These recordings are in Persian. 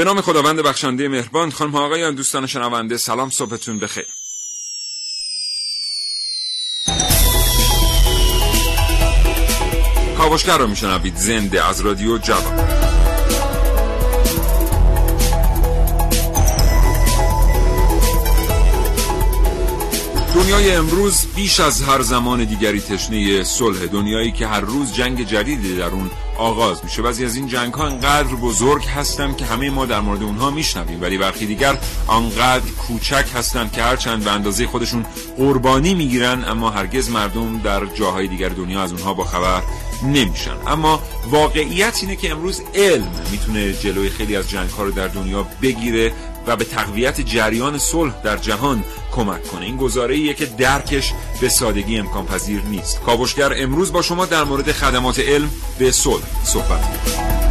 به نام خداوند بخشنده مهربان خانم آقایان دوستان شنونده سلام صبحتون بخیر. کاوشگر رو میشنوید زنده از رادیو جوان. دنیای امروز بیش از هر زمان دیگری تشنه صلح دنیایی که هر روز جنگ جدیدی در اون آغاز میشه. بعضی از این جنگ ها انقدر بزرگ هستن که همه ما در مورد اونها میشنویم. ولی برخی دیگر آنقدر کوچک هستن که هرچند به اندازه خودشون قربانی می‌گیرن اما هرگز مردم در جاهای دیگر دنیا از اونها با خبر نمیشن. اما واقعیت اینه که امروز علم می‌تونه جلوی خیلی از جنگ رو در دنیا بگیره و به تقویت جریان صلح در جهان کمک کنه. این گزاره که درکش به سادگی امکان پذیر نیست. کاوشگر امروز با شما در مورد خدمات علم به صلح صحبت می‌کنه.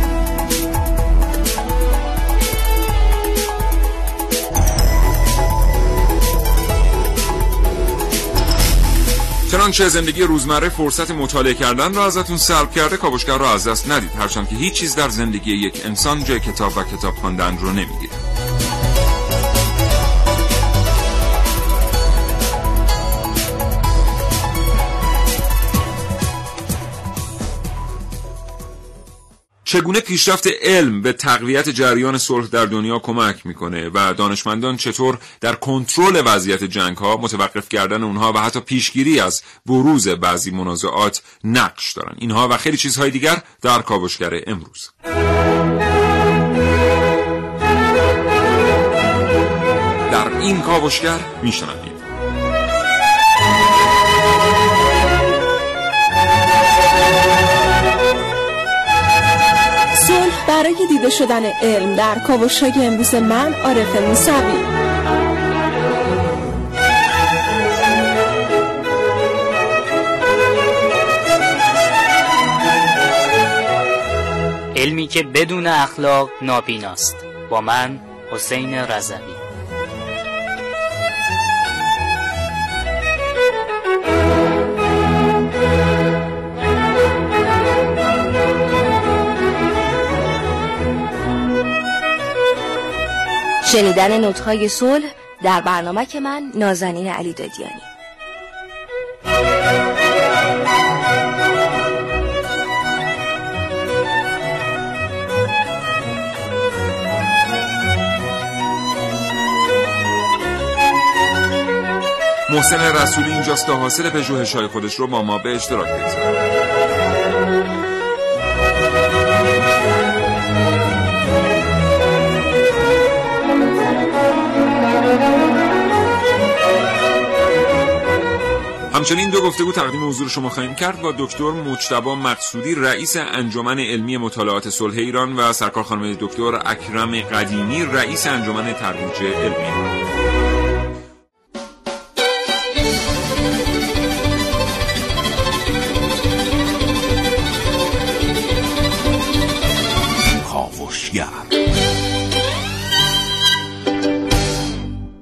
چنانچه زندگی روزمره فرصت مطالعه کردن را ازتون سلب کرده کاوشگر را از دست ندید. هرچند که هیچ چیز در زندگی یک انسان جای کتاب و کتاب خواندن رو نمی‌گیره. چگونه پیشرفت علم به تقویت جریان صلح در دنیا کمک می‌کنه و دانشمندان چطور در کنترل وضعیت جنگ ها متوقف کردن اونها و حتی پیشگیری از بروز بعضی منازعات نقش دارن؟ اینها و خیلی چیزهای دیگر در کاوشگر امروز. در این کاوشگر میشنوید. برای دیده شدن علم در کاوشای امروز من عارف موسوی. علمی که بدون اخلاق نابیناست. با من حسین رضوی. شنیدن نوتهای صلح در برنامه که من نازنین علی دادیانی. محسن رسولی اینجاست تا حاصل پژوهش های خودش رو با ما به اشتراک بگذاره همچنین دو گفتگو تقدیم حضور شما خواهیم کرد با دکتر مجتبا مقصودی رئیس انجمن علمی مطالعات صلح ایران و سرکار خانم دکتر اکرم قدیمی رئیس انجمن ترویج علمی.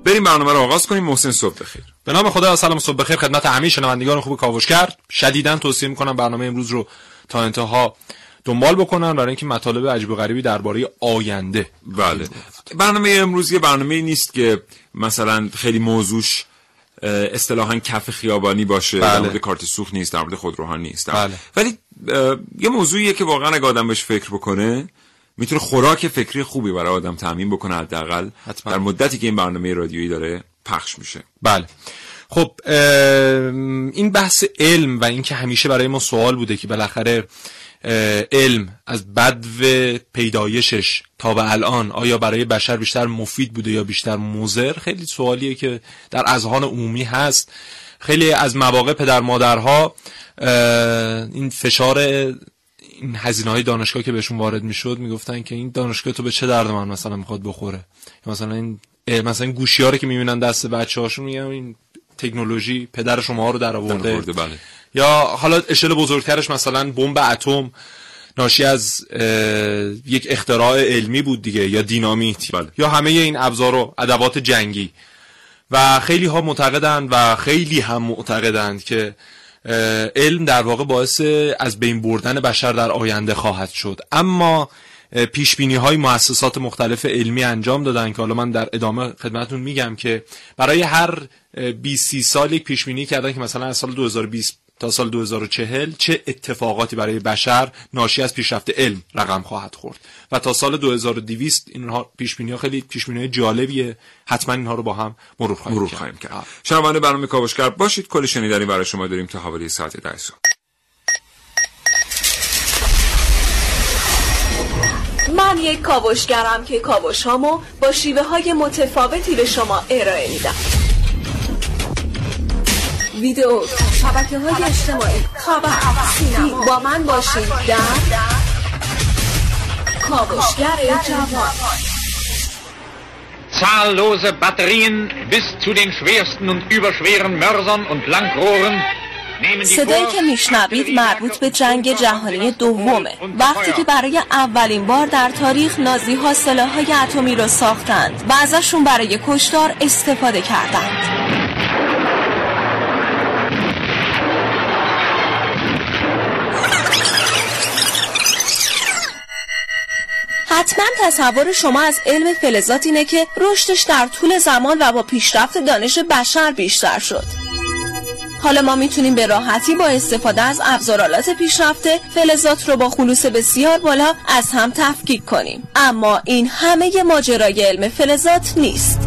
بریم برنامه رو آغاز کنیم محسن صبح بخیر. به نام خدا سلام صبح بخیر خدمت همه شنوندگان خوب کاوشگر. شدیدا توصیه می‌کنم برنامه امروز رو تا انتها دنبال بکنن برای اینکه مطالب عجیب و غریبی درباره آینده بله. برنامه امروز یه برنامه نیست که مثلا خیلی موضوعش اصطلاحا کف خیابانی باشه بله. در مورد کارت سوخت نیست در مورد خودروها نیست. بله. ولی یه موضوعیه که واقعا اگه آدم بهش فکر بکنه می‌تونه خوراک فکری خوبی برای آدم تامین بکنه حداقل در مدتی که این برنامه رادیویی داره. پخش میشه. بله. خب این بحث علم و اینکه همیشه برای ما سوال بوده که بالاخره علم از بدو پیدایشش تا به الان آیا برای بشر بیشتر مفید بوده یا بیشتر موزر خیلی سوالیه که در اذهان عمومی هست. خیلی از مواقع پدر مادرها این فشار این هزینه های دانشگاه که بهشون وارد می‌شد می‌گفتن که این دانشگاه تو به چه درد من مثلا می‌خواد بخوره؟ مثلا این مثلا این گوشی ها رو که می‌بینن دست بچه هاشون میگن این تکنولوژی پدر شما رو در آورده بله. یا حالا اشل بزرگترش مثلا بمب اتم ناشی از یک اختراع علمی بود دیگه یا دینامیت بله. یا همه این ابزار و ادوات جنگی و خیلی ها معتقدند و خیلی هم معتقدند که علم در واقع باعث از بین بردن بشر در آینده خواهد شد اما پیش بینی های مؤسسات مختلف علمی انجام دادن که حالا من در ادامه خدمتتون میگم که برای هر 20 سال یک پیش بینی کردن که مثلا از سال 2020 تا سال 2040 چه اتفاقاتی برای بشر ناشی از پیشرفت علم رقم خواهد خورد. و تا سال 2200 اینها پیش بینی ها خیلی پیش بینی جالبیه. حتما اینها رو با هم مرور خواهیم مرور خواهیم کرد. شنونده برنامه کاوشگر باشید. کلی شنیدنی برای شما داریم تا حوالی ساعت 10 صبح. من یک کاوشگرم که کاوش هامو با شیوه های متفاوتی به شما ارائه میدم. ویدیو شبکه های اجتماعی خبر سینما با من باشید در کاوشگر جوان. Zahllose Batterien bis zu den schwersten und überschweren Mörsern und Langrohren صدایی که میشنوید مربوط به جنگ جهانی دومه. وقتی که برای اولین بار در تاریخ نازی ها سلاح های اتمی را ساختند و ازشون برای کشتار استفاده کردند. حتما تصور شما از علم فلزات اینه که رشدش در طول زمان و با پیشرفت دانش بشر بیشتر شد. حالا ما می‌تونیم به راحتی با استفاده از ابزارالات پیشرفته فلزات رو با خلوص بسیار بالا از هم تفکیک کنیم. اما این همه ماجرای علم فلزات نیست.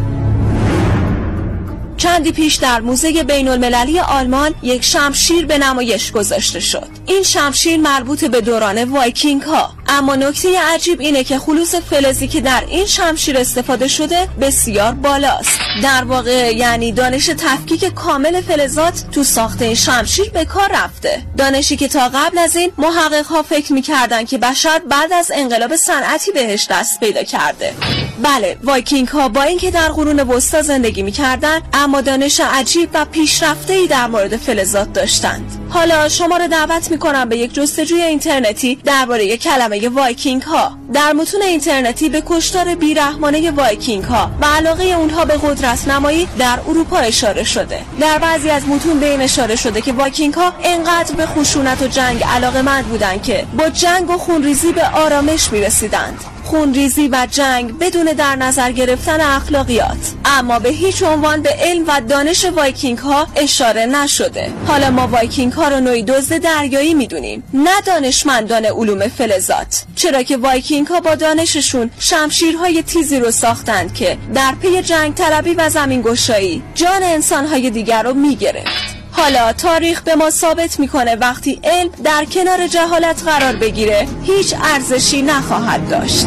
چندی پیش در موزه بین المللی آلمان یک شمشیر به نمایش گذاشته شد. این شمشیر مربوط به دوران وایکینگ ها اما نکته عجیب اینه که خلوص فلزی که در این شمشیر استفاده شده بسیار بالاست. در واقع یعنی دانش تفکیک کامل فلزات تو ساخت این شمشیر به کار رفته. دانشی که تا قبل از این محقق ها فکر می‌کردن که بشر بعد از انقلاب صنعتی بهش دست پیدا کرده. بله وایکینگ ها با اینکه در قرون وسطا زندگی می‌کردن اما دانش عجیب و پیشرفته ای در مورد فلزات داشتند. حالا شما رو دعوت می‌کنم به یک جستجوی اینترنتی درباره کلمه وایکینگ ها. در متون اینترنتی به کشتار بیرحمانه وایکینگ ها و علاقه اونها به قدرت نمایی در اروپا اشاره شده. در بعضی از متون به این اشاره شده که وایکینگ ها انقدر به خشونت و جنگ علاقه مند بودند که با جنگ و خونریزی به آرامش می‌رسیدند. خونریزی و جنگ بدون در نظر گرفتن اخلاقیات. اما به هیچ عنوان به علم و دانش وایکینگ ها اشاره نشده. حالا ما وایکینگ ها رو نوعی دزد دریایی می‌دونیم نه دانشمندان علوم فلزات. چرا که وایکینگ ها با دانششون شمشیرهای تیزی رو ساختند که در پی جنگ طلبی و زمین گشایی جان انسانهای دیگر رو می‌گرفت حالا تاریخ به ما ثابت می‌کنه وقتی علم در کنار جهالت قرار بگیره هیچ ارزشی نخواهد داشت.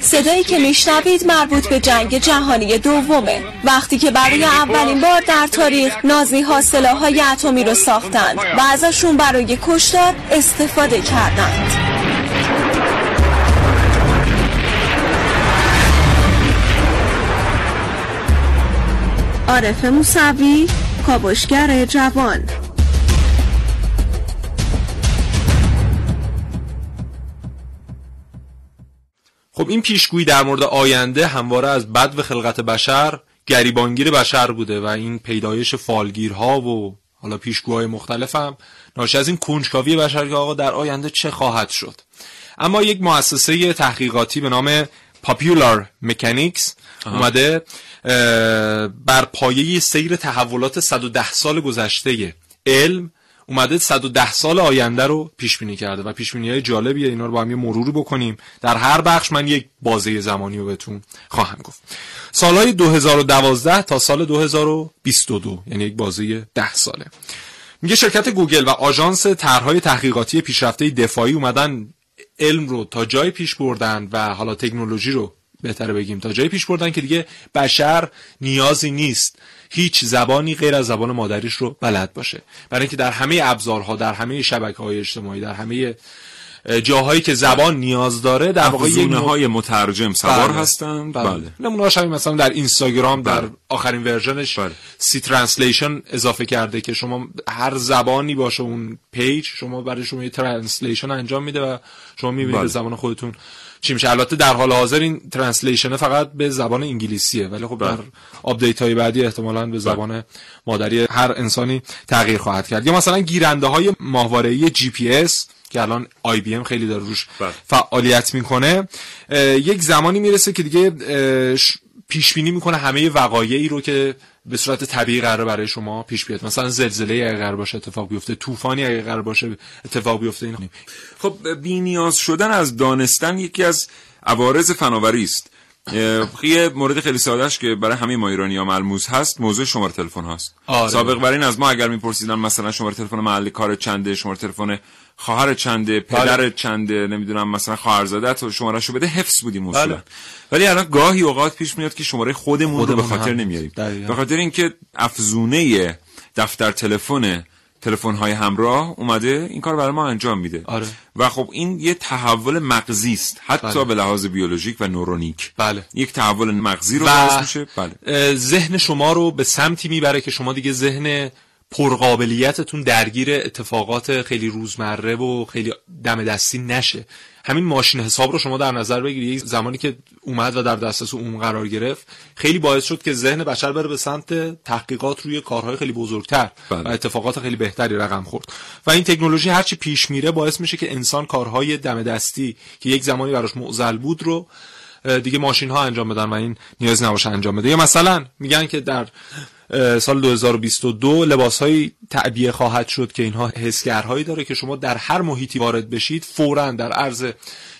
صدایی که میشنوید مربوط به جنگ جهانی دومه. وقتی که برای اولین بار در تاریخ نازی ها سلاح های اتمی رو ساختند و ازشون برای کشتار استفاده کردند. عارف موسوی کاوشگر جوان. خب این پیشگویی در مورد آینده همواره از بد و خلقت بشر گریبانگیر بشر بوده و این پیدایش فالگیرها و حالا پیشگوهای مختلف هم ناشی از این کنجکاوی بشر که آقا در آینده چه خواهد شد؟ اما یک مؤسسه تحقیقاتی به نام پاپیولار مکانیکس اومده بر پایه سیر تحولات 110 سال گذشته علم اومده 110 سال آینده رو پیش بینی کرده و پیش بینی های جالبیه اینا رو با هم یه مروری بکنیم. در هر بخش من یک بازه زمانی رو بهتون خواهم گفت. سالهای 2012 تا سال 2022 یعنی یک بازه 10 ساله. میگه شرکت گوگل و آژانس طرحهای تحقیقاتی پیشرفته دفاعی اومدن علم رو تا جای پیش بردن و حالا تکنولوژی رو بهتره بگیم تا جایی پیش بردن که دیگه بشر نیازی نیست هیچ زبانی غیر از زبان مادریش رو بلد باشه برای اینکه در همه ابزارها در همه شبکه های اجتماعی در همه جاهایی که زبان نیاز داره در واقع یک افزونه های مترجم سوار بله. هستن بله. بله نمونه‌اش همین مثلا در اینستاگرام در بله. آخرین ورژنش بله. see translation اضافه کرده که شما هر زبانی باشه اون پیج شما برای شما یه translation انجام میده و شما می‌بینید بله. به زبان خودتون چی میشه البته در حال حاضر این translation فقط به زبان انگلیسیه ولی خب. در آپدیت های بعدی احتمالاً به زبان مادری هر انسانی تغییر خواهد کرد یا مثلا گیرنده های ماهواره‌ای جی پی اس که الان IBM خیلی داره روش بله. فعالیت می‌کنه یک زمانی می‌رسه که دیگه پیش بینی می‌کنه همه وقایعی رو که به صورت طبیعی قرار برای شما پیش بیاد. مثلا زلزله اگر قرار باشه اتفاق بیفته طوفانی اگر قرار باشه اتفاق بیفته این خب بی نیاز شدن از دانستن یکی از عوارض فناوری است. یه مورد خیلی سادهش که برای همه ما ایرانی ها ملموس هست موضوع شماره تلفن هست آره. سابق بر این از ما اگر میپرسیدن مثلا شماره تلفن محل کار چنده شماره تلفن خواهر چنده پدر بله. چنده نمی‌دونم مثلا خواهرزادت و شمارهشو بده حفظ بودیم اصولا بله. ولی الان گاهی اوقات پیش میاد که شماره خودمون, رو به خاطر هم. نمیاریم. به خاطر اینکه افزونه دفتر تلفن تلفن های همراه اومده این کار برای ما انجام میده آره. و خب این یه تحول مغزی است حتی بله. به لحاظ بیولوژیک و نورونیک بله. یک تحول مغزی رو باعث میشه بله ذهن شما رو به سمتی می‌بره که شما دیگه ذهن پرقابلیتتون درگیر اتفاقات خیلی روزمره و خیلی دم دستی نشه همین ماشین حساب رو شما در نظر بگیرید یک زمانی که اومد و در دسترس عموم قرار گرفت خیلی باعث شد که ذهن بشر بره به سمت تحقیقات روی کارهای خیلی بزرگتر بله. و اتفاقات خیلی بهتری رقم خورد و این تکنولوژی هرچی پیش میره باعث میشه که انسان کارهای دم دستی که یک زمانی براش معضل بود رو دیگه ماشین ها انجام بدن و این نیاز نباشه انجام بده یا مثلا میگن که در سال 2022 لباس های تعبیه خواهد شد که اینها حسگرهایی داره که شما در هر محیطی وارد بشید فورا در عرض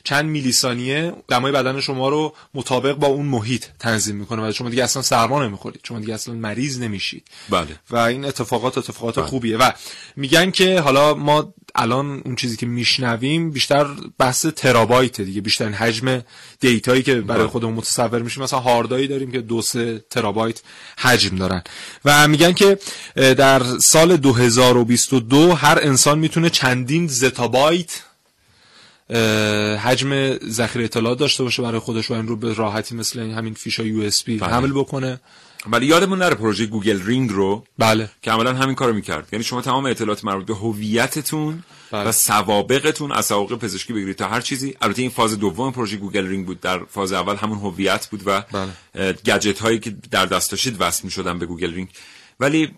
چند میلی ثانیه دمای بدن شما رو مطابق با اون محیط تنظیم می‌کنه و شما دیگه اصلا سرما نمی‌خورید. شما دیگه اصلا مریض نمیشید. بله. و این اتفاقات اتفاقات خوبیه. و میگن که حالا ما الان اون چیزی که میشنویم بیشتر بحث ترابایت دیگه بیشتر حجم دیتایی که برای بله. خودمون متصور میشیم مثلا هاردایی داریم که دو سه ترابایت حجم دارن و میگن که در سال 2022 هر انسان می‌تونه چندین زتابایت حجم ذخیره اطلاعات داشته باشه برای خودش و این رو به راحتی مثل همین فلشای USB بله. حمل بکنه ولی یادمون نره پروژه Google Ring رو بله. که عملا همین کارو می‌کرد. یعنی شما تمام اطلاعات مربوط به هویتتون بله. و سوابقتون از سوابق پزشکی بگیرید تا هر چیزی. البته این فاز دوم پروژه Google Ring بود. در فاز اول همون هویت بود و بله. گجت هایی که در دست داشتید وصل می‌شدن به Google Ring. ولی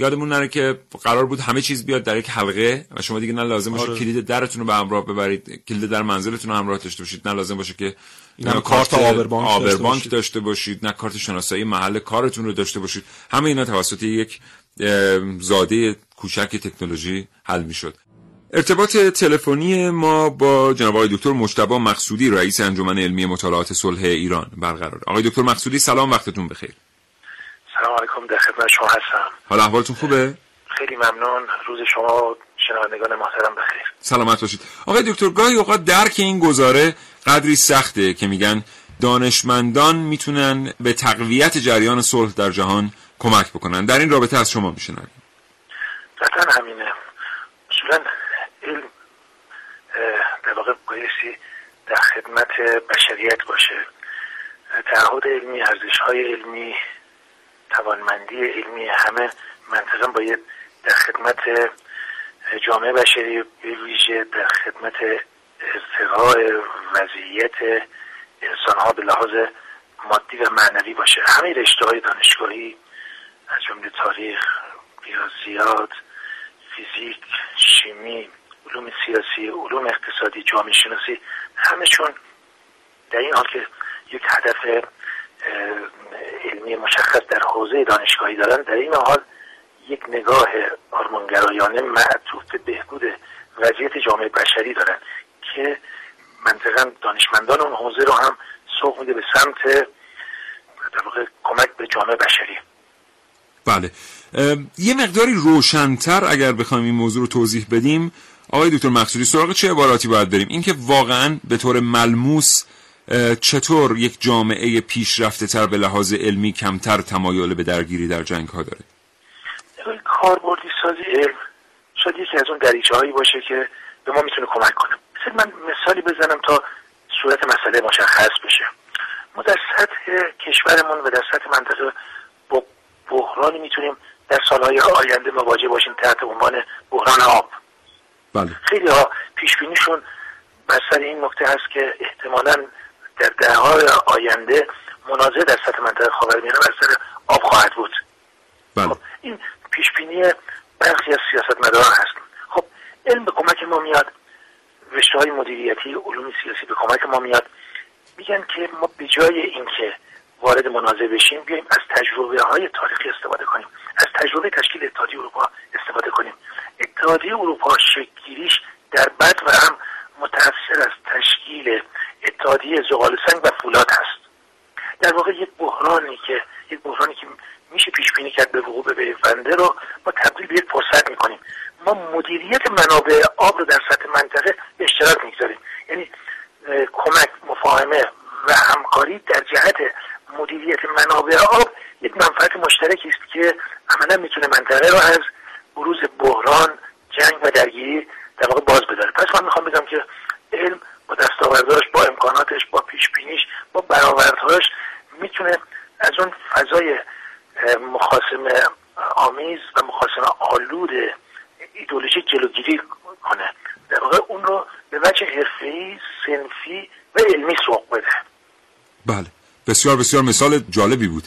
یادمون نره که قرار بود همه چیز بیاد در یک حلقه و شما دیگه نه لازم باشه آره. کلید درتون رو به همراه ببرید کلید در منزلتون رو همراه داشته باشید نه لازم باشه که نه کارت آبربانک داشته آبربانک باشید. داشته باشید نه کارت شناسایی محل کارتون رو داشته باشید همه اینا توسط یک زاده کوچک تکنولوژی حل می‌شد ارتباط تلفنی ما با جناب آقای دکتر مجتبی مقصودی رئیس انجمن علمی مطالعات صلح ایران برقرار آقای دکتر مقصودی سلام وقتتون بخیر سلام علیکم در خدمت شما هستم. حال احوالتون خوبه؟ خیلی ممنون. روز شما و شنوندگان محترم بخیر. سلامت باشید. آقای دکتر گاهی اوقات درک این گزاره قدری سخته که میگن دانشمندان می‌تونن به تقویت جریان صلح در جهان کمک بکنن. در این رابطه از شما میشنویم. قطعا همینه. اصولا علم در واقع بایستی در خدمت بشریت باشه. تعهد علمی ارزش های علمی توانمندی علمی همه منطقا باید در خدمت جامعه بشری ویژه در خدمت ارتقاء وضعیت انسان ها به لحاظ مادی و معنوی باشه. همه رشته های دانشگاهی از جمله تاریخ ریاضیات فیزیک شیمی علوم سیاسی علوم اقتصادی جامعه شناسی همشون در این حال که یک هدف علمی مشخص در حوزه دانشگاهی دارن. در این حال یک نگاه آرمانگرایانه معطوف به بهبود وضعیت جامعه بشری دارن که منطقا دانشمندان اون حوزه رو هم سوق میده به سمت کمک به جامعه بشری. بله. یه مقداری روشنتر اگر بخوایم این موضوع رو توضیح بدیم آقای دکتر مقصودی سراغ چه عباراتی باید بریم؟ اینکه واقعا به طور ملموس چطور یک جامعه پیشرفته تر به لحاظ علمی کمتر تمایل به درگیری در جنگ ها داره؟ کاربردی سازی علم شاید یکی از اون دریچه هایی باشه که به ما می‌تونه کمک کنه. مثل من مثالی بزنم تا صورت مسئله مشخص بشه. ما در سطح کشورمون و در سطح منطقه با بحرانی می‌تونیم در سالهای آینده مواجه باشیم تحت عنوان بحران آب. بله. خیلی ها پیش بینیشون بر سر این نکته هست که احتمالا در دههای آینده مناظره در سطح منطقه خاورمیانه بر سر آب خواهد بود. بله. خب این پیش بینی برخی از سیاستمداران هست. خب علم به کمک ما میاد. رشته های مدیریتی علوم سیاسی به کمک ما میاد. میگن که ما به جای اینکه وارد منازعه بشیم بیایم از تجربه های تاریخی استفاده کنیم. از تجربه تشکیل اتحادیه اروپا استفاده کنیم. اتحادیه اروپا شکلگیریش در بد و هم متأثر از تشکیل اتحادیه زغال سنگ و فولاد هست. در واقع یک بحرانی که یک بحرانی که میشه پیش بینی کرد به وقوع بپیونده رو ما تبدیل به یک فرصت می‌کنیم. ما مدیریت منابع آب رو در سطح منطقه به اشتراک می‌گذاریم. یعنی کمک مفاهمه و همکاری در جهت مدیریت منابع آب یک منفعت مشترکی است که عملا می‌تونه منطقه رو از بروز بحران جنگ و درگیری در واقع باز بداره. پس من می‌خوام بگم که علم با دستاوردهاش با امکاناتش با پیش بینیش با برآوردهاش می‌تونه از اون فضای مخاسمه آمیز و مخاسمه آلود ایدولوژی جلوگیری کنه. در واقع اون رو به وجه حرفه‌ای سنفی و علمی سوق بده. بله. بسیار بسیار مثال جالبی بود.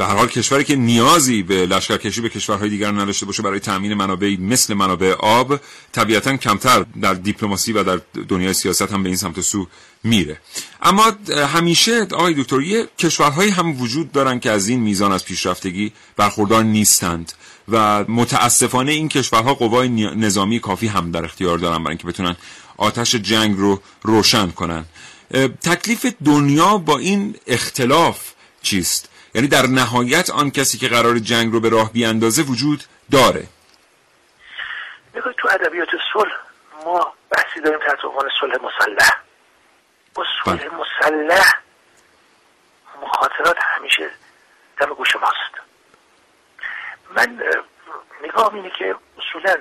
به هر حال کشوری که نیازی به لشکرکشی به کشورهای دیگر نداشته باشه برای تامین منابعی مثل منابع آب طبیعتا کمتر در دیپلماسی و در دنیای سیاست هم به این سمت سو میره. اما همیشه آقای دکتر یه کشورهایی هم وجود دارن که از این میزان از پیشرفتگی برخوردار نیستند و متاسفانه این کشورها قوای نظامی کافی هم در اختیار دارن برای اینکه بتونن آتش جنگ رو روشن کنن. تکلیف دنیا با این اختلاف چیست؟ یعنی در نهایت آن کسی که قرار جنگ رو به راه بیاندازه وجود داره. نگاه تو ادبیات صلح ما بحثی داریم تحت عنوان صلح مسلح. با صلح بله. مسلح مخاطرات همیشه دم گوش ماست. من نگاه اینه که اصولا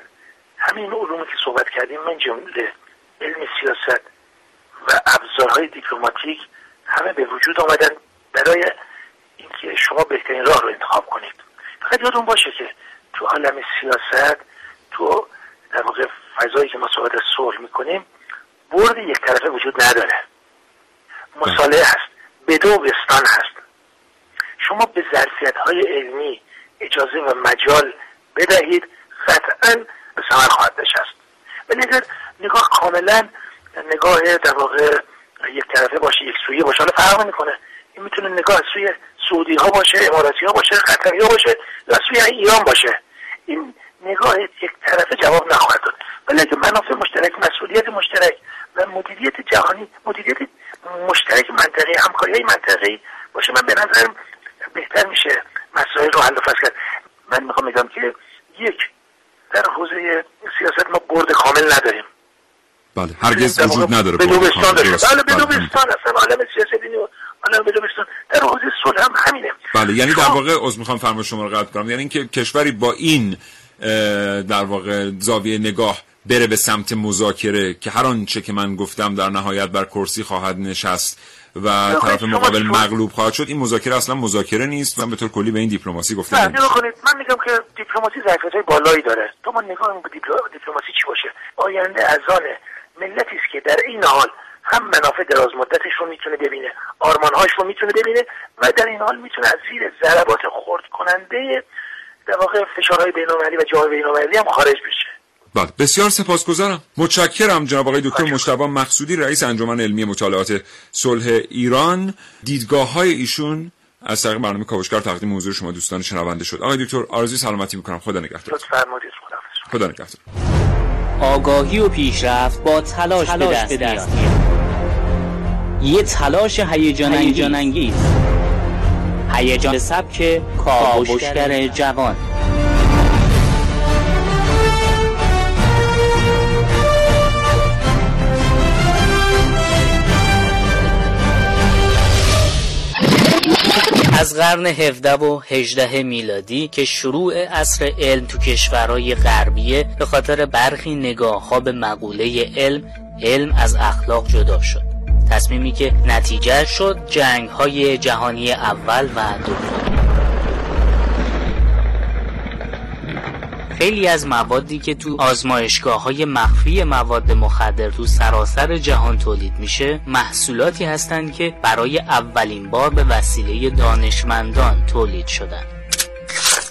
همین علومی که صحبت کردیم من جمله علم سیاست و ابزارهای دیپلماتیک همه به وجود آمدن برای اینکه شما بهترین راه رو انتخاب کنید. فقط یادون باشه که تو عالم سیاست تو در واقع فضایی که ما صحبت صلح می‌کنیم برد یک طرفه وجود نداره. مصالحه هست بدو بستان هست. شما به ظرفیت های علمی اجازه و مجال بدهید قطعا به ثمر خواهد نشست. ولی اگر نگاه کاملا نگاه در واقع یک طرفه باشه یک سویه باشه. حالا فرق می‌کنه این می‌تونه نگاه سوی سعودی ها باشه اماراتی ها باشه قطری ها باشه و سوی ایران باشه. این نگاه یک طرفه جواب نخواهد داد. ولی اگه منافع مشترک مسئولیت مشترک و مدیریت جهانی مدیریت مشترک منطقه همکاری منطقه باشه من به نظرم بهتر میشه مسائل رو حل و فصل کرد. من می‌خوام بگم که یک در حوزه سیاست ما برد کامل نداریم. بله هرگز وجود نداره به داشته بله به دوبستان اصلا عالم سیاست دینی در حوزه صلح هم همینه. بله یعنی در واقع از می‌خوام فرما شما رو قطع کنم. یعنی اینکه کشوری با این در واقع زاویه نگاه بره به سمت مذاکره که هر آنچه که من گفتم در نهایت بر کرسی خواهد نشست و طرف مقابل مغلوب خواهد شد این مذاکره اصلا مذاکره نیست من به طور کلی به این دیپلماسی گفتم کنید من میگم که دیپلماسی ظرفیت‌های بالایی داره. تو ما نگاه به دیپلماسی چی باشه؟ آینده از آن ملتی است که در این حال هم منافع دراز مدتش رو می‌تونه ببینه آرمانهاش رو می‌تونه ببینه و در این حال می‌تونه از زیر ضربات خرد کننده در واقع فشارهای بین‌المللی و جاهای بین‌المللی هم خارج بشه. بله بسیار سپاسگزارم. متشکرم جناب آقای دکتر مشتبه مقصودی رئیس انجمن علمی مطالعات صلح ایران. دیدگاه های ایشون از طریق برنامه کاوشگر تقدیم حضور شما دوستان شنونده شد. آقای دکتر آرزوی سلامتی می‌کنم. خدا نگهدار. خدا نگهدار. آگاهی و پیشرفت با تلاش, تلاش به دست. میاد یه تلاش هیجان انگیز. هیجان سبک کاوشگر جوان. از قرن 17 و 18 میلادی که شروع عصر علم تو کشورهای غربیه به خاطر برخی نگاه ها به مقوله علم علم از اخلاق جدا شد. تصمیمی که نتیجه شد جنگ های جهانی اول و دوم. خیلی از موادی که تو آزمایشگاه های مخفی مواد مخدر تو سراسر جهان تولید میشه محصولاتی هستند که برای اولین بار به وسیله دانشمندان تولید شدن.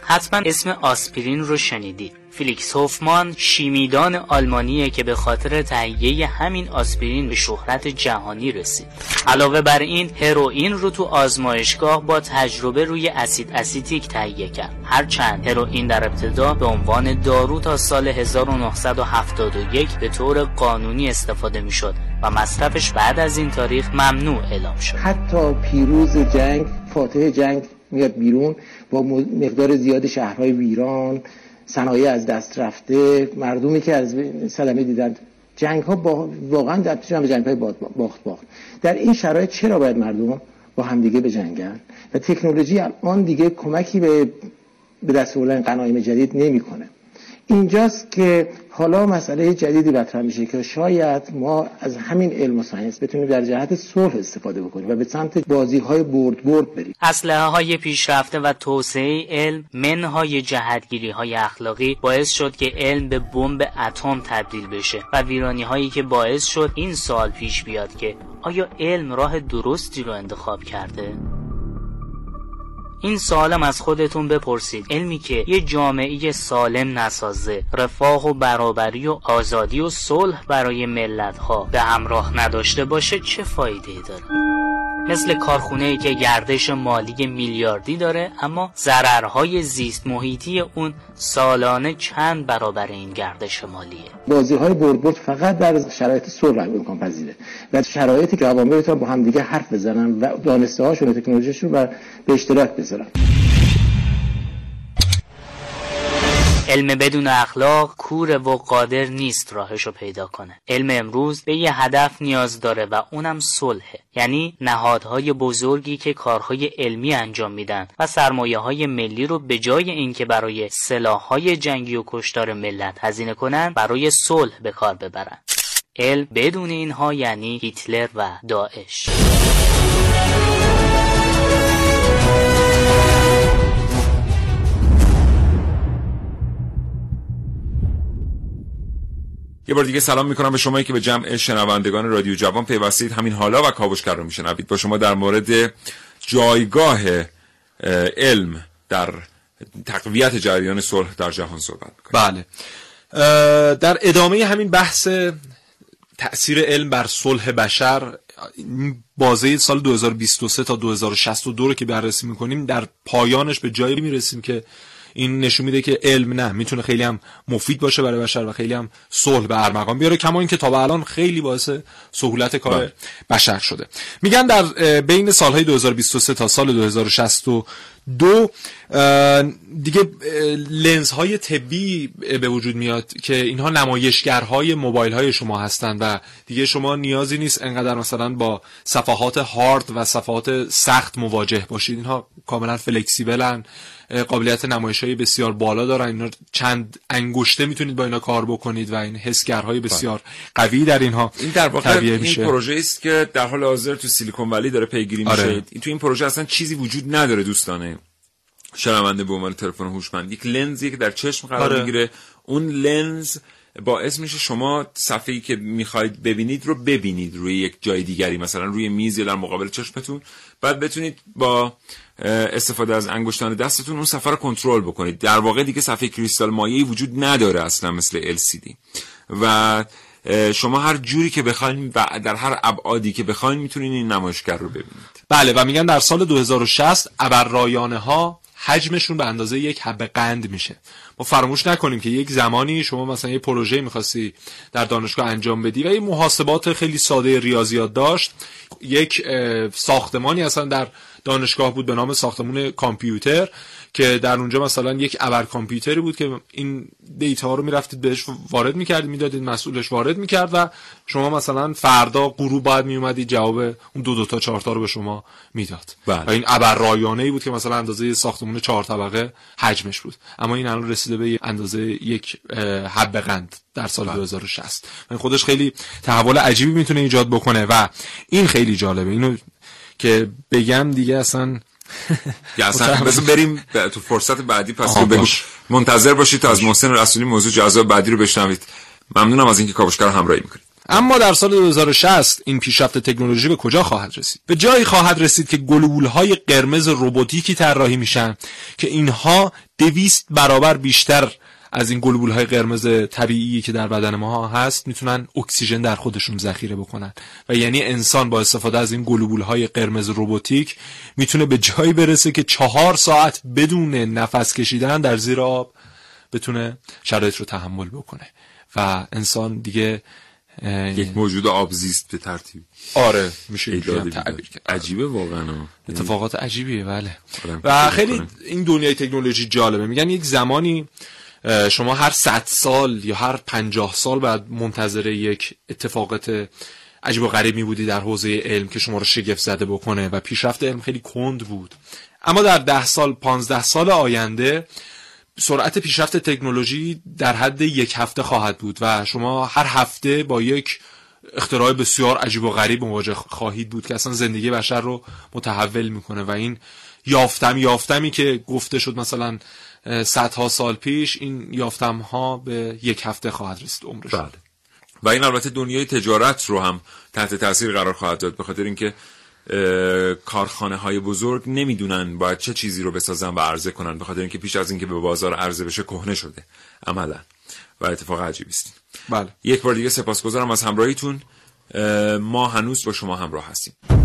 حتما اسم آسپرین رو شنیدید. فیلیکس هوفمان شیمیدان آلمانیه که به خاطر تهیه همین آسپرین به شهرت جهانی رسید. علاوه بر این هروئین رو تو آزمایشگاه با تجربه روی اسید اسیتیک تهیه کرد. هرچند هروئین در ابتدا به عنوان دارو تا سال 1971 به طور قانونی استفاده می‌شد و مصرفش بعد از این تاریخ ممنوع اعلام شد. حتی پیروز جنگ فاتح جنگ میاد بیرون با مقدار زیاد شهرهای ویران صنایع از دست رفته مردمی که از صدمه دیدن. جنگ ها با واقعا در به جنگ های باخت باخت. در این شرایط چرا باید مردم با همدیگه به جنگن و تکنولوژی الان دیگه کمکی به به دست آوردن قنایم جدید نمی‌کنه. اینجاست که حالا مسئله جدیدی مطرح میشه که شاید ما از همین علم و ساینس بتونیم در جهت صلح استفاده بکنیم و به سمت بازی های برد برد بریم اسلحه های پیشرفته و توسعه علم منهای جهتگیری های اخلاقی باعث شد که علم به بمب اتم تبدیل بشه و ویرانی هایی که باعث شد این سال پیش بیاد که آیا علم راه درستی رو انتخاب کرده؟ این سالم از خودتون بپرسید. علمی که یه جامعه سالم نسازه رفاه و برابری و آزادی و صلح برای ملت ها به همراه نداشته باشه چه فایده داره؟ مثل کارخونه ای که گردش مالی میلیاردی داره اما ضررهای زیست محیطی اون سالانه چند برابر این گردش مالیه؟ بازی های فقط در شرایط صلح امکان پذیره. و شرایطی که عوامل با همدیگه حرف بزنن و دانسته هاشون و تکنولوژیشون و به اشتراک بذارن علم بدون اخلاق کوره و قادر نیست راهشو پیدا کنه. علم امروز به یه هدف نیاز داره و اونم صلحه یعنی نهادهای بزرگی که کارهای علمی انجام میدن و سرمایه های ملی رو به جای اینکه برای سلاحهای جنگی و کشتار ملت هزینه کنن برای صلح به کار ببرن. علم بدون اینها یعنی هیتلر و داعش. یه بار دیگه سلام می‌کنم به شمایی که به جمع شنوندگان رادیو جوان پیوستید. همین حالا و کاوشگر رو میشنوید. با شما در مورد جایگاه علم در تقویت جریان صلح در جهان صحبت می‌کنیم. بله. در ادامه همین بحث تأثیر علم بر صلح بشر بازه سال 2023 تا 2062 رو که بررسی می‌کنیم در پایانش به جایی می‌رسیم که این نشون میده که علم نه می‌تونه خیلی هم مفید باشه برای بشر و خیلی هم صلح به ارمغان بیاره کما اینکه تا به الان خیلی باعث سهولت کار بله. بشر شده میگن در بین سالهای 2023 تا سال 2062 دیگه لنز های طبی به وجود میاد که اینها نمایشگرهای موبایل های شما هستند و دیگه شما نیازی نیست انقدر مثلا با صفحات هارد و صفحات سخت مواجه باشید. اینها کاملا فلکسیبلن قابلیت نمایش های بسیار بالا دارن. اینا چند انگشته می‌تونید با اینا کار بکنید و این حسگرهای بسیار قوی در اینها این در واقع این پروژه است که در حال حاضر تو سیلیکون ولی داره پیگیری میشه. آره. تو این پروژه اصلا چیزی وجود نداره دوستانه. شنونده به عنوان تلفن هوشمند. یک لنزی که در چشم قرار آره. می‌گیره. اون لنز باعث میشه شما صفحه‌ای که می‌خواید ببینید رو ببینید روی یک جای دیگری مثلا روی میز یا در مقابل چشمتون. بعد بتونید با استفاده از انگشتان دستتون اون صفحه رو کنترل بکنید. در واقع دیگه صفحه کریستال مایعی وجود نداره اصلا مثل LCD و شما هر جوری که بخواید و در هر ابعادی که بخواید می‌تونید این نمایشگر رو ببینید. بله و میگن در سال 2060 ابررایانه ها حجمشون به اندازه یک حب قند میشه. ما فراموش نکنیم که یک زمانی شما مثلا یه پروژه می‌خواستی در دانشگاه انجام بدی و یه محاسبات خیلی ساده ریاضیات داشت. یک ساختمانی اصلا در دانشگاه بود به نام ساختمون کامپیوتر که در اونجا مثلا یک ابر کامپیوتری بود که این دیتا رو می‌رفتید بهش وارد می‌کردید می‌دادید مسئولش وارد می‌کرد و شما مثلا فردا گروه باید میومدید جواب اون دو دو تا چهار تا رو به شما می‌داد. بله. و این ابر رایانه ای بود که مثلا اندازه ساختمون چهار طبقه حجمش بود. اما این الان رسیده به اندازه یک حب قند در سال 2060 این خودش خیلی تحول عجیبی می‌تونه ایجاد بکنه و این خیلی جالبه. اینو که بگم دیگه اصلا یا اصلا بس بریم تو فرصت بعدی پس بگو. منتظر باشید تا از محسن رسولی موضوع جذاب بعدی رو بشنوید. ممنونم از اینکه کاوشگر همراهی می‌کنید. اما در سال 2060 این پیشرفت تکنولوژی به کجا خواهد رسید؟ به جایی خواهد رسید که گلولهای قرمز روباتیکی طراحی میشن که اینها دویست برابر بیشتر از این گلبول های قرمز طبیعی که در بدن ما هست می‌تونن اکسیژن در خودشون ذخیره بکنن. و یعنی انسان با استفاده از این گلبول های قرمز روباتیک می‌تونه به جایی برسه که چهار ساعت بدون نفس کشیدن در زیر آب بتونه شرایط رو تحمل بکنه. و انسان دیگه یک موجود آبزیست به ترتیب. آره میشه. تعبیر کرد. عجیبه واقعا. اتفاقات عجیبیه بله. و خیلی. این دنیای تکنولوژی جالبه. میگن یک زمانی شما هر صد سال یا هر پنجاه سال بعد منتظر یک اتفاقات عجیب و غریب می بودی در حوزه علم که شما رو شگفت زده بکنه و پیشرفت علم خیلی کند بود. اما در ده سال پانزده سال آینده سرعت پیشرفت تکنولوژی در حد یک هفته خواهد بود و شما هر هفته با یک اختراع بسیار عجیب و غریب مواجه خواهید بود که اصلا زندگی بشر رو متحول می‌کنه و این یافتم یافتمی که گفته شد مثلا صدها سال پیش این یافتم ها به یک هفته خواهد رسید عمرش بله. و این البته دنیای تجارت رو هم تحت تاثیر قرار خواهد داد به خاطر اینکه کارخانه های بزرگ نمی‌دونن باید چه چیزی رو بسازن و عرضه کنن به خاطر اینکه پیش از اینکه به بازار عرضه بشه کهنه شده عملا. و اتفاق عجیبی است. بله. یک بار دیگه سپاسگزارم از همراهیتون. اه، ما هنوز با شما همراه هستیم.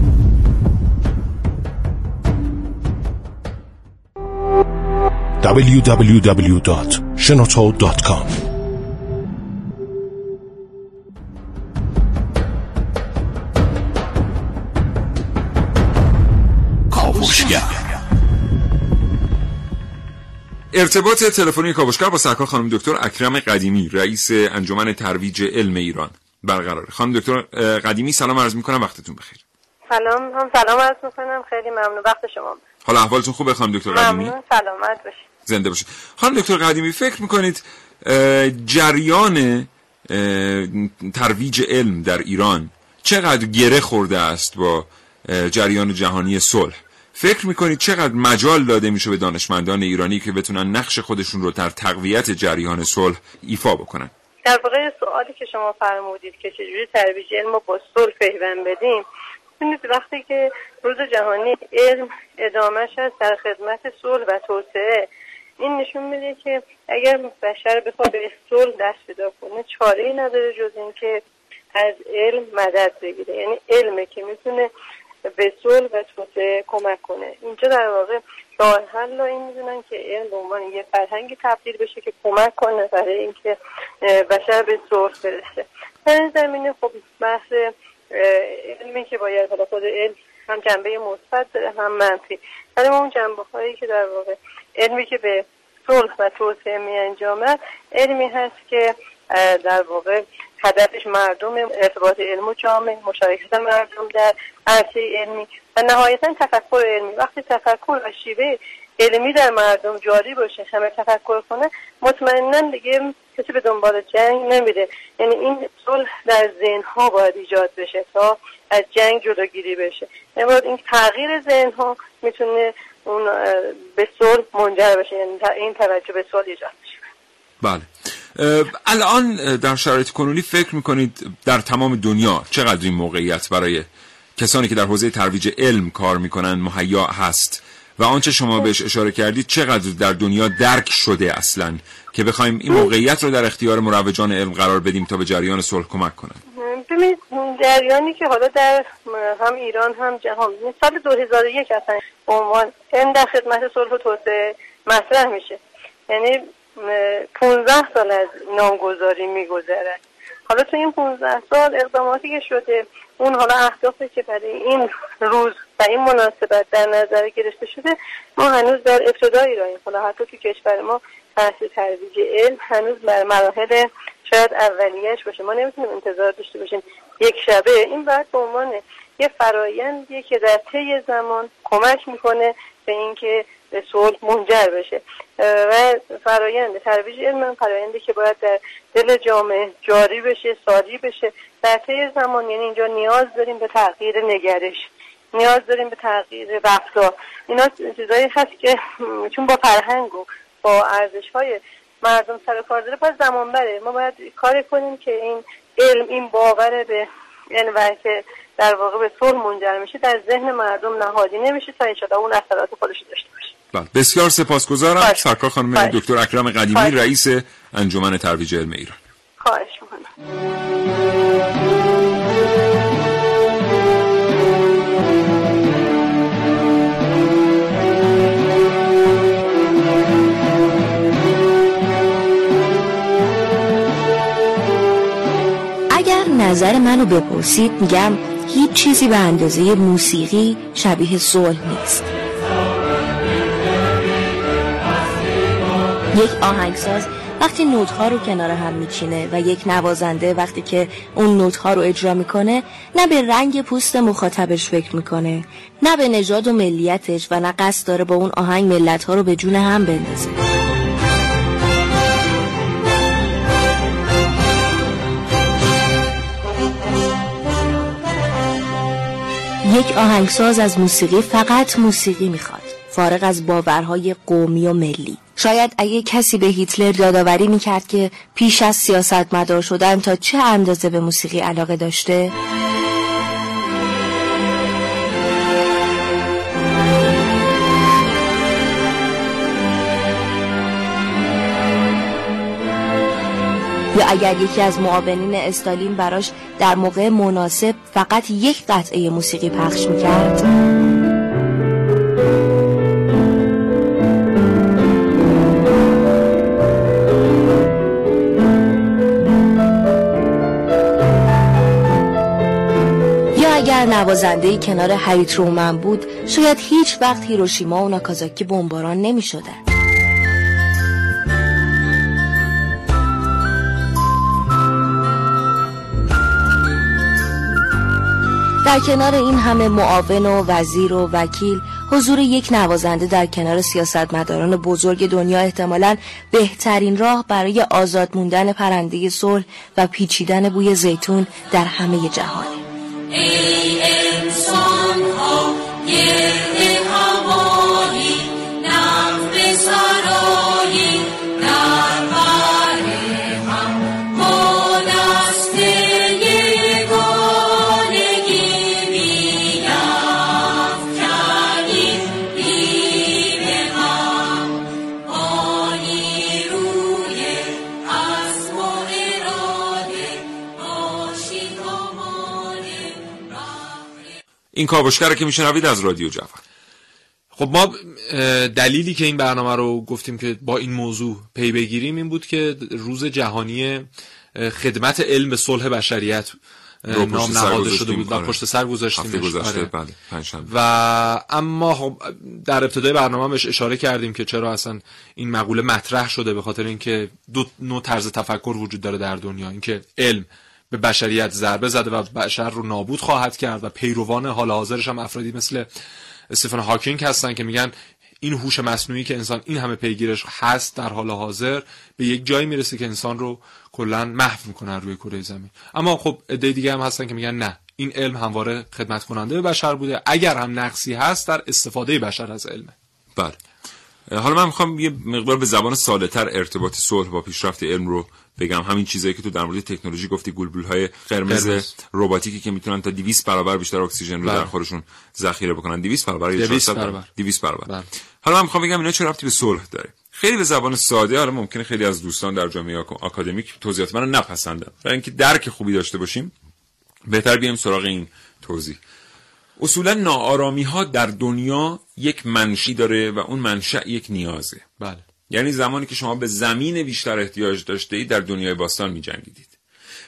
www.shenoto.com ارتباط تلفنی کاوشگر با سرکار خانم دکتر اکرم قدیمی رئیس انجمن ترویج علم ایران. برقرار خانم دکتر قدیمی سلام عرض می‌کنم. وقتتون بخیر. سلام هم سلام عرض می‌کنم. خیلی ممنون. وقت شما. حالا احوالتون خوبه خانم دکتر قدیمی؟ ممنون. سلامت باشید زنده باشید خانم دکتر قدیمی فکر می‌کنید جریان ترویج علم در ایران چقدر گره خورده است با جریان جهانی صلح؟ فکر می‌کنید چقدر مجال داده میشه به دانشمندان ایرانی که بتونن نقش خودشون رو در تقویت جریان صلح ایفا بکنن؟ در واقع سوالی که شما فرمودید که چجوری ترویج علم رو با صلح پیوند بدیم وقتی که روز جهانی علم ادامهش هست در خدمت صلح و توسعه این نشون میده که اگر بشر بخواد به صلح دست پیدا کنه چاره ای نداره جز اینکه از علم مدد بگیره. یعنی علمه که می‌تونه به صلح و توسعه کمک کنه. اینجا در واقع راه حل این می‌دونن که علم به عنوان یه فرهنگی تبدیل بشه که کمک کنه برای اینکه بشر به صلح برسه. در این زمینه خب بحث علمی که باید حالا خود علم هم جنبه مثبت هم منفی. ولی اون جنبه هایی که در واقع علمی که به صلح و توسعه می انجامد. علمی هست که در واقع هدفش مردم ارتباط علم و جامعه مشارکت مردم در عرصه علمی و نهایتا تفکر علمی. وقتی تفکر و شیوه علمی در مردم جاری باشه همه تفکر کنه مطمئنا دیگه کسی به دنبال جنگ نمیره. یعنی این صلح در ذهنها باید ایجاد بشه تا از جنگ جلوگیری بشه. باید این تغییر ذهنها می‌تونه اون به صلح منجر بشه. یعنی این توجه به صلح ایجاد بشه بله. الان در شرایط کنونی فکر می‌کنید در تمام دنیا چقدر این موقعیت برای کسانی که در حوزه ترویج علم کار می‌کنن مهیا هست؟ و آنچه شما بهش اشاره کردید چقدر در دنیا درک شده اصلا که بخوایم این موقعیت رو در اختیار مروجان علم قرار بدیم تا به جریان صلح کمک کنن؟ ببینید جریانی که حالا در هم ایران هم جهان سال 2001 اصلا عنوان علم در خدمت صلح و توسعه مطرح میشه. یعنی 15 سال از نامگذاری میگذره. حالا تو این 15 سال اقداماتی که شده اون حالا اهدافی که برای این روز و این مناسبت در نظر گرفته شده ما هنوز در ابتدایی راییم حالا حتی تو کشور ما بحث ترویج علم هنوز بر مراحل شاید اولیش باشه. ما نمی‌تونیم انتظار داشته باشیم یک شبه. این باید به عنوان یه فرایندیه که در طی زمان کمک می‌کنه به اینکه به صلح منجر بشه. و فرایند ترویج علم فرایندی که باید در دل جامعه جاری بشه ساری بشه. در طی زمان یعنی اینجا نیاز داریم به تغییر نگرش. نیاز داریم به تغییر رفتار اینا چیزایی هست که چون با فرهنگ و با ارزش های مردم سر کار داره پس زمان بره. ما باید کار کنیم که این علم این باور به یعنی که در واقع به صلح منجر میشه در ذهن مردم نهادی نمیشه تا انشاءالله اون اثرات خودش داشته باشه. بله. بسیار سپاسگزارم. سرکار خانم دکتر اکرم قدیمی رئیس انجمن ترویج علم ایران. خواهش می‌کنم. نظر منو بپرسید میگم هیچ چیزی به اندازه موسیقی شبیه صلح نیست. یک آهنگساز وقتی نوتها رو کنار هم میچینه و یک نوازنده وقتی که اون نوتها رو اجرا می‌کنه نه به رنگ پوست مخاطبش فکر می‌کنه نه به نژاد و ملیتش و نه قصد داره با اون آهنگ ملتها رو به جون هم بندازه. یک آهنگساز از موسیقی فقط موسیقی می‌خواد. فارغ از باورهای قومی و ملی. شاید اگه کسی به هیتلر یادآوری می‌کرد که پیش از سیاست مدار شدن تا چه اندازه به موسیقی علاقه داشته؟ یا اگر یکی از معاونین استالین براش در موقع مناسب فقط یک قطعه موسیقی پخش می‌کرد یا اگر نوازنده کنار هریت رومن بود شاید هیچ وقت هیروشیما و ناکازاکی بمباران نمی شدن. در کنار این همه معاون و وزیر و وکیل حضور یک نوازنده در کنار سیاستمداران بزرگ دنیا احتمالا بهترین راه برای آزاد موندن پرنده صلح و پیچیدن بوی زیتون در همه جهانه این کاوشگر که میشنوید از رادیو جوان. خب ما دلیلی که این برنامه رو گفتیم که با این موضوع پی بگیریم این بود که روز جهانی خدمت علم به صلح بشریت نام نهاده شده بود و پشت سر گذاشتیم آره. بله، و اما خب در ابتدای برنامه بهش اشاره کردیم که چرا اصلا این مقوله مطرح شده به خاطر اینکه دو نوع طرز تفکر وجود داره در دنیا. اینکه علم به بشریت ضربه زده و بشر رو نابود خواهد کرد و پیروان حال حاضرش هم افرادی مثل استفن هاکینگ هستن که میگن این هوش مصنوعی که انسان این همه پیگیرش هست در حال حاضر به یک جایی می‌رسه که انسان رو کلا محو می‌کنن روی کره زمین. اما خب عده دیگه هم هستن که میگن نه این علم همواره خدمت کننده بشر بوده. اگر هم نقصی هست در استفاده بشر از علمه. بله. حالا من می‌خوام یه مقدار به زبان ساده تر ارتباط صلح با پیشرفت علم رو بگم. همین چیزایی که تو در مورد تکنولوژی گفتی گلبول های قرمز. رباتیکی که می‌تونن تا 200 برابر بیشتر اکسیژن رو در بله. خودشون ذخیره بکنن. 200 برابر یا 200 برابر. 200 برابر. بله. حالا من می‌خوام بگم اینا چه ربطی به صلح داره؟ خیلی به زبان ساده حالا ممکنه خیلی از دوستان در جامعه آکادمیک توضیحات منو نپسندن. برای اینکه درک خوبی داشته باشیم بهتر بیایم سراغ این توضیح. اصولا ناآرامی ها در دنیا یک منشی داره و اون منشأ یک نیازه. بله. یعنی زمانی که شما به زمین بیشتر احتیاج داشته اید در دنیای باستان می جنگیدید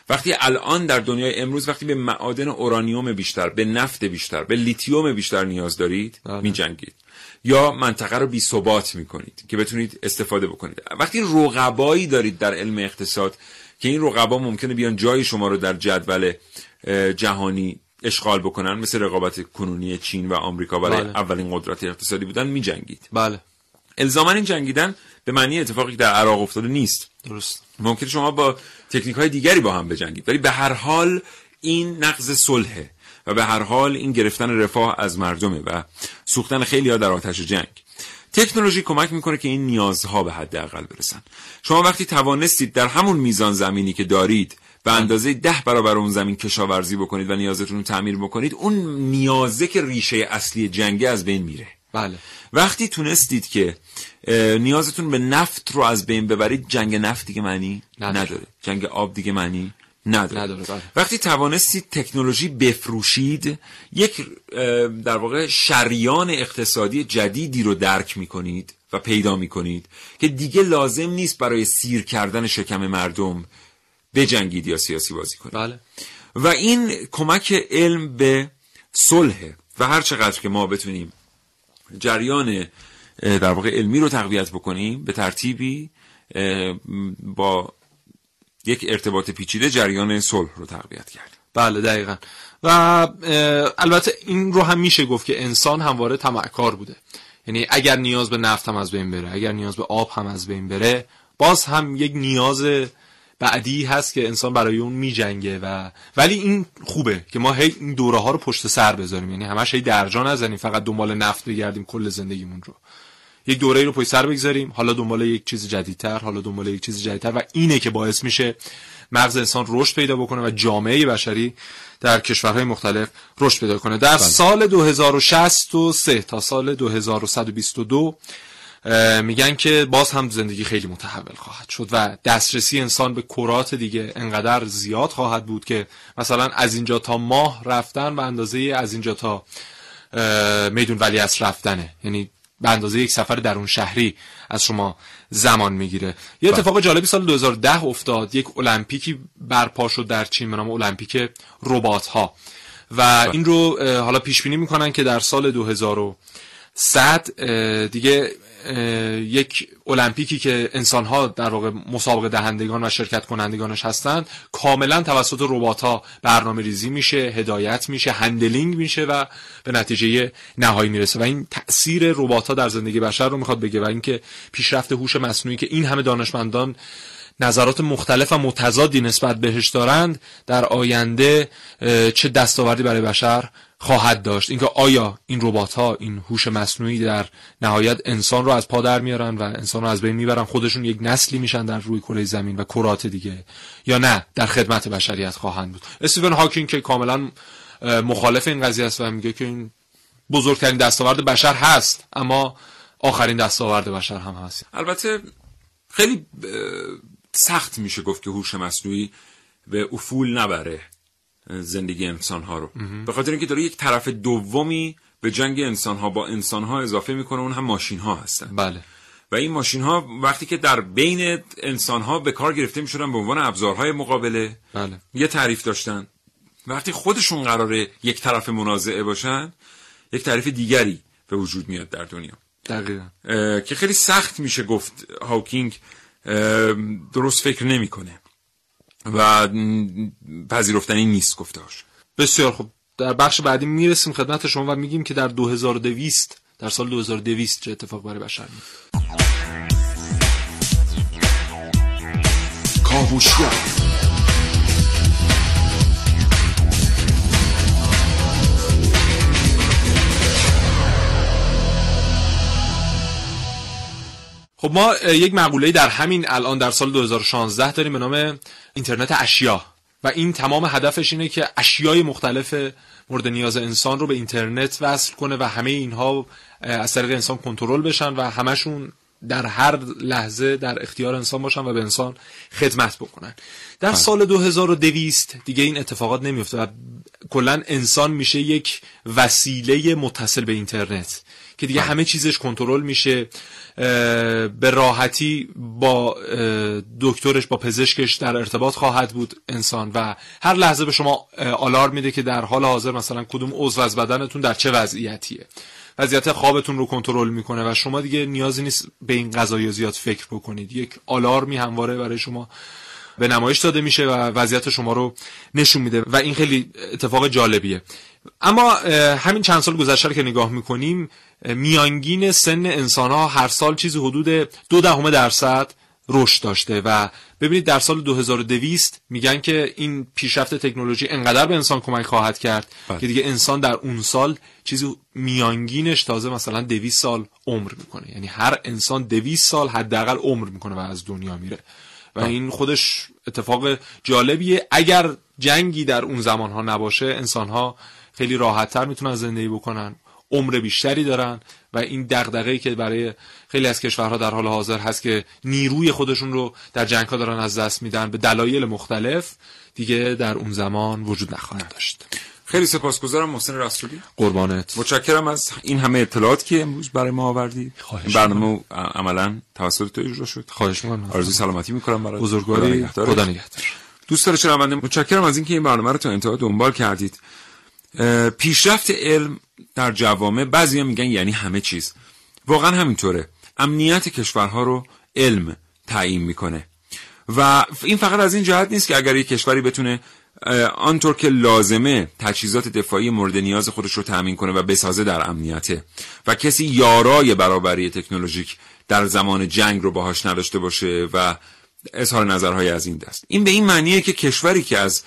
وقتی الان در دنیای امروز وقتی به معادن اورانیوم بیشتر به نفت بیشتر به لیتیوم بیشتر نیاز دارید بله. می جنگید یا منطقه رو بی ثبات می کنید که بتونید استفاده بکنید. وقتی رقبایی دارید در علم اقتصاد که این رقبا ممکنه بیان جای شما رو در جدول جهانی اشغال بکنن مثل رقابت کنونی چین و آمریکا برای بله. اولین قدرت اقتصادی بودن می جنگید بله. الزاما این جنگیدن به معنی اتفاقی که در عراق افتاده نیست. درست. ممکن شما با تکنیک های دیگری با هم بجنگید. ولی به هر حال این نقض صلحه و به هر حال این گرفتن رفاه از مردمه و سوختن خیلی ها در آتش جنگ. تکنولوژی کمک می‌کنه که این نیازها به حداقل برسن. شما وقتی توانستید در همون میزان زمینی که دارید به اندازه ده برابر اون زمین کشاورزی بکنید و نیازتون رو تعمیر بکنید اون نیازه که ریشه اصلی جنگه از بین میره بله وقتی تونستید که نیازتون به نفت رو از بین ببرید جنگ نفت دیگه معنی نداره. نداره, جنگ آب دیگه معنی نداره, نداره، بله. وقتی توانستید تکنولوژی بفروشید یک در واقع شریان اقتصادی جدیدی رو درک می‌کنید و پیدا می‌کنید که دیگه لازم نیست برای سیر کردن شکم مردم بجنگید یا سیاسی بازی کنید. بله. و این کمک علم به صلح و هر چقدر که ما بتونیم جریان در واقع علمی رو تقویت بکنیم به ترتیبی با یک ارتباط پیچیده جریان صلح رو تقویت کرد بله دقیقا. و البته این رو هم میشه گفت که انسان همواره طمعکار بوده. یعنی اگر نیاز به نفت هم از بین بره اگر نیاز به آب هم از بین بره باز هم یک نیاز بعدی هست که انسان برای اون میجنگه و ولی این خوبه که ما هی این دوره ها رو پشت سر بذاریم. یعنی همش هی درجا نزنیم فقط دنبال نفت بگردیم کل زندگیمون رو. یک دوره رو پشت سر بگذاریم حالا دنبال یک چیز جدیدتر حالا دنبال یک چیز جدیدتر و اینه که باعث میشه مغز انسان رشد پیدا بکنه و جامعه بشری در کشورهای مختلف رشد پیدا کنه. در سال 2063 تا سال 2122 اه، میگن که باز هم زندگی خیلی متحول خواهد شد و دسترسی انسان به کرات دیگه انقدر زیاد خواهد بود که مثلا از اینجا تا ماه رفتن به اندازه از اینجا تا میدون ولیعصر رفتنه. یعنی به اندازه یک سفر درون شهری از شما زمان می‌گیره. یه اتفاق جالبی سال 2010 افتاد. یک المپیکی برپا شد در چین به نام المپیک ربات ها و این رو حالا پیش بینی می‌کنن که در سال 2100 اه، دیگه یک المپیکی که انسان ها در واقع مسابقه دهندگان و شرکت کنندگانش هستند کاملا توسط ربات ها برنامه ریزی میشه هدایت میشه handling میشه و به نتیجه نهایی می‌رسه. و این تاثیر ربات ها در زندگی بشر رو می‌خواد بگه و اینکه پیشرفت هوش مصنوعی که این همه دانشمندان نظرات مختلف و متضادی نسبت بهش دارند در آینده چه دستاوردی برای بشر خواهد داشت. اینکه آیا این ربات ها این هوش مصنوعی در نهایت انسان رو از پا در میارن و انسان رو از بین می‌برن خودشون یک نسلی میشن در روی کره زمین و کرات دیگه یا نه در خدمت بشریت خواهند بود. استیون هاکینگ که کاملا مخالف این قضیه است و میگه که این بزرگترین دستاورد بشر هست اما آخرین دستاورد بشر هم هست. البته خیلی سخت میشه گفت که هوش مصنوعی به افول نبره زندگی انسان ها رو به خاطر اینکه داره یک طرف دومی به جنگ انسان ها با انسان ها اضافه می‌کنه اون هم ماشین ها هستن. بله. و این ماشین ها وقتی که در بین انسان ها به کار گرفته می‌شدن به عنوان ابزارهای مقابله بله. یه تعریف داشتن. وقتی خودشون قراره یک طرف منازعه باشن یک تعریف دیگری به وجود میاد در دنیا. دقیقا. که خیلی سخت میشه گفت هاوکینگ درست فکر نمی‌کنه. و پذیرفتنی نیست گفتهاش بسیار خوب. در بخش بعدی می‌رسیم خدمت شما و میگیم که در 2200 در سال 2200 چه اتفاق برای بشر میفته خب ما یک مقوله در همین الان در سال 2016 داریم به نام اینترنت اشیا. و این تمام هدفش اینه که اشیای مختلف مورد نیاز انسان رو به اینترنت وصل کنه و همه اینها از طریق انسان کنترل بشن و همشون در هر لحظه در اختیار انسان باشن و به انسان خدمت بکنن. در سال 2200 دیگه این اتفاقات نمیفته و کلا انسان میشه یک وسیله متصل به اینترنت. که دیگه همه چیزش کنترل میشه به راحتی با دکترش با پزشکش در ارتباط خواهد بود انسان و هر لحظه به شما آلارم میده که در حال حاضر مثلا کدوم عضو از بدنتون در چه وضعیتیه. وضعیت خوابتون رو کنترل می‌کنه و شما دیگه نیازی نیست به این قضایی زیاد فکر بکنید. یک آلارمی همواره برای شما به نمایش داده میشه و وضعیت شما رو نشون میده و این خیلی اتفاق جالبیه. اما همین چند سال گذشته که نگاه می‌کنیم میانگین سن انسان ها هر سال چیزی حدود دو دهم درصد رشد داشته و ببینید در سال 2200 میگن که این پیشرفت تکنولوژی انقدر به انسان کمک خواهد کرد بله. که دیگه انسان در اون سال چیزی میانگینش تازه مثلا 200 سال عمر می‌کنه. یعنی هر انسان 200 سال حداقل عمر می‌کنه و از دنیا میره. و. این خودش اتفاق جالبیه اگر جنگی در اون زمان ها نباشه انسان ها خیلی راحت تر می‌تونن زندگی بکنن عمر بیشتری دارن و این دغدغه‌ای که برای خیلی از کشورها در حال حاضر هست که نیروی خودشون رو در جنگ ها دارن از دست میدن به دلایل مختلف دیگه در اون زمان وجود نخواهد داشت خیلی سپاسگزارم محسن رسولی. قربانت. متشکرم از این همه اطلاعات که امروز برای ما آوردی. خواهش برنامه عملا توسط تو اجرا شد. خواهش می‌کنم. آرزوی سلامتی می‌کنم برای بزرگواری. خدا نگهدار. دوست داره شنونده متشکرم از اینکه این برنامه رو تا انتها دنبال کردید. پیشرفت علم در جوامع بعضی میگن یعنی همه چیز. واقعا همینطوره. امنیت کشورها رو علم تعیین می‌کنه. و این فقط از این جهت نیست که اگر یک کشوری بتونه آنطور که لازمه تجهیزات دفاعی مورد نیاز خودش رو تأمین کنه و بسازه در امنیته. و کسی یارای برابری تکنولوژیک در زمان جنگ رو باهاش نداشته باشه و اظهار نظرهای از این دست. این به این معنیه که کشوری که از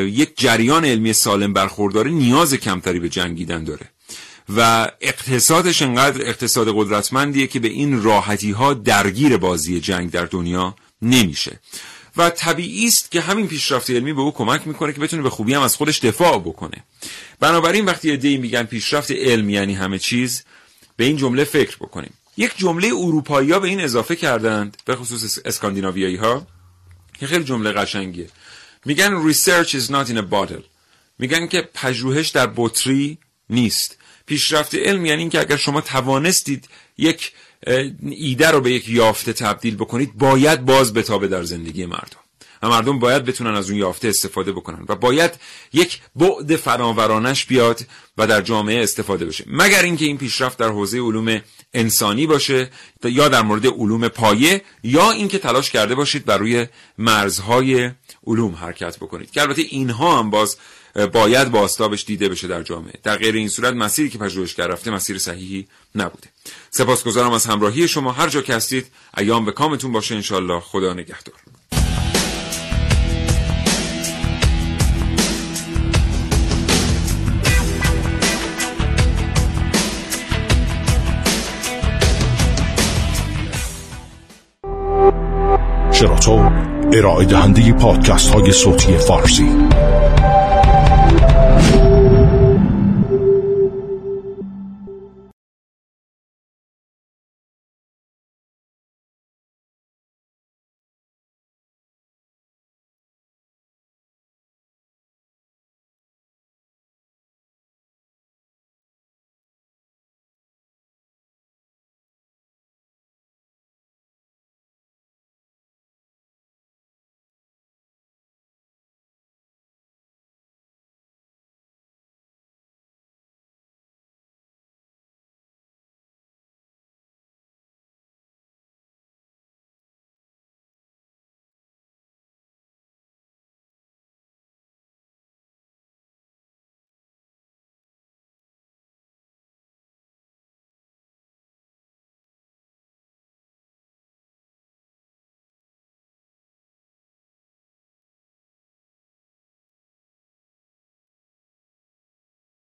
یک جریان علمی سالم برخورداره نیاز کمتری به جنگیدن داره. و اقتصادش انقدر اقتصاد قدرتمندیه که به این راحتی ها درگیر بازی جنگ در دنیا نمیشه. و طبیعی است که همین پیشرفت علمی به او کمک می‌کنه که بتونه به خوبی هم از خودش دفاع بکنه. بنابراین وقتی ایده میگن پیشرفت علم یعنی همه چیز به این جمله فکر بکنیم. یک جمله اروپایی ها به این اضافه کردند به خصوص اسکاندیناویایی ها که خیلی جمله قشنگیه. میگن research is not in a bottle. میگن که پژوهش در بطری نیست. پیشرفت علم یعنی اینکه اگر شما توانستید یک ایده رو به یک یافته تبدیل بکنید باید باز بتابه در زندگی مردم. و مردم باید بتونن از اون یافته استفاده بکنن و باید یک بعد فراورانش بیاد و در جامعه استفاده بشه. مگر اینکه این پیشرفت در حوزه علوم انسانی باشه یا در مورد علوم پایه یا اینکه تلاش کرده باشید بر روی مرزهای علوم حرکت بکنید. که البته اینها هم باز باید باستابش دیده بشه در جامعه. در غیر این صورت مسیری که پژوهشگر رفته مسیر صحیحی نبوده. سپاسگزارم از همراهی شما. هر جا که هستید ایام به کامتون باشه. انشالله خدا نگهدار. شراطو ارائه دهنده پادکست های صوتی فارسی.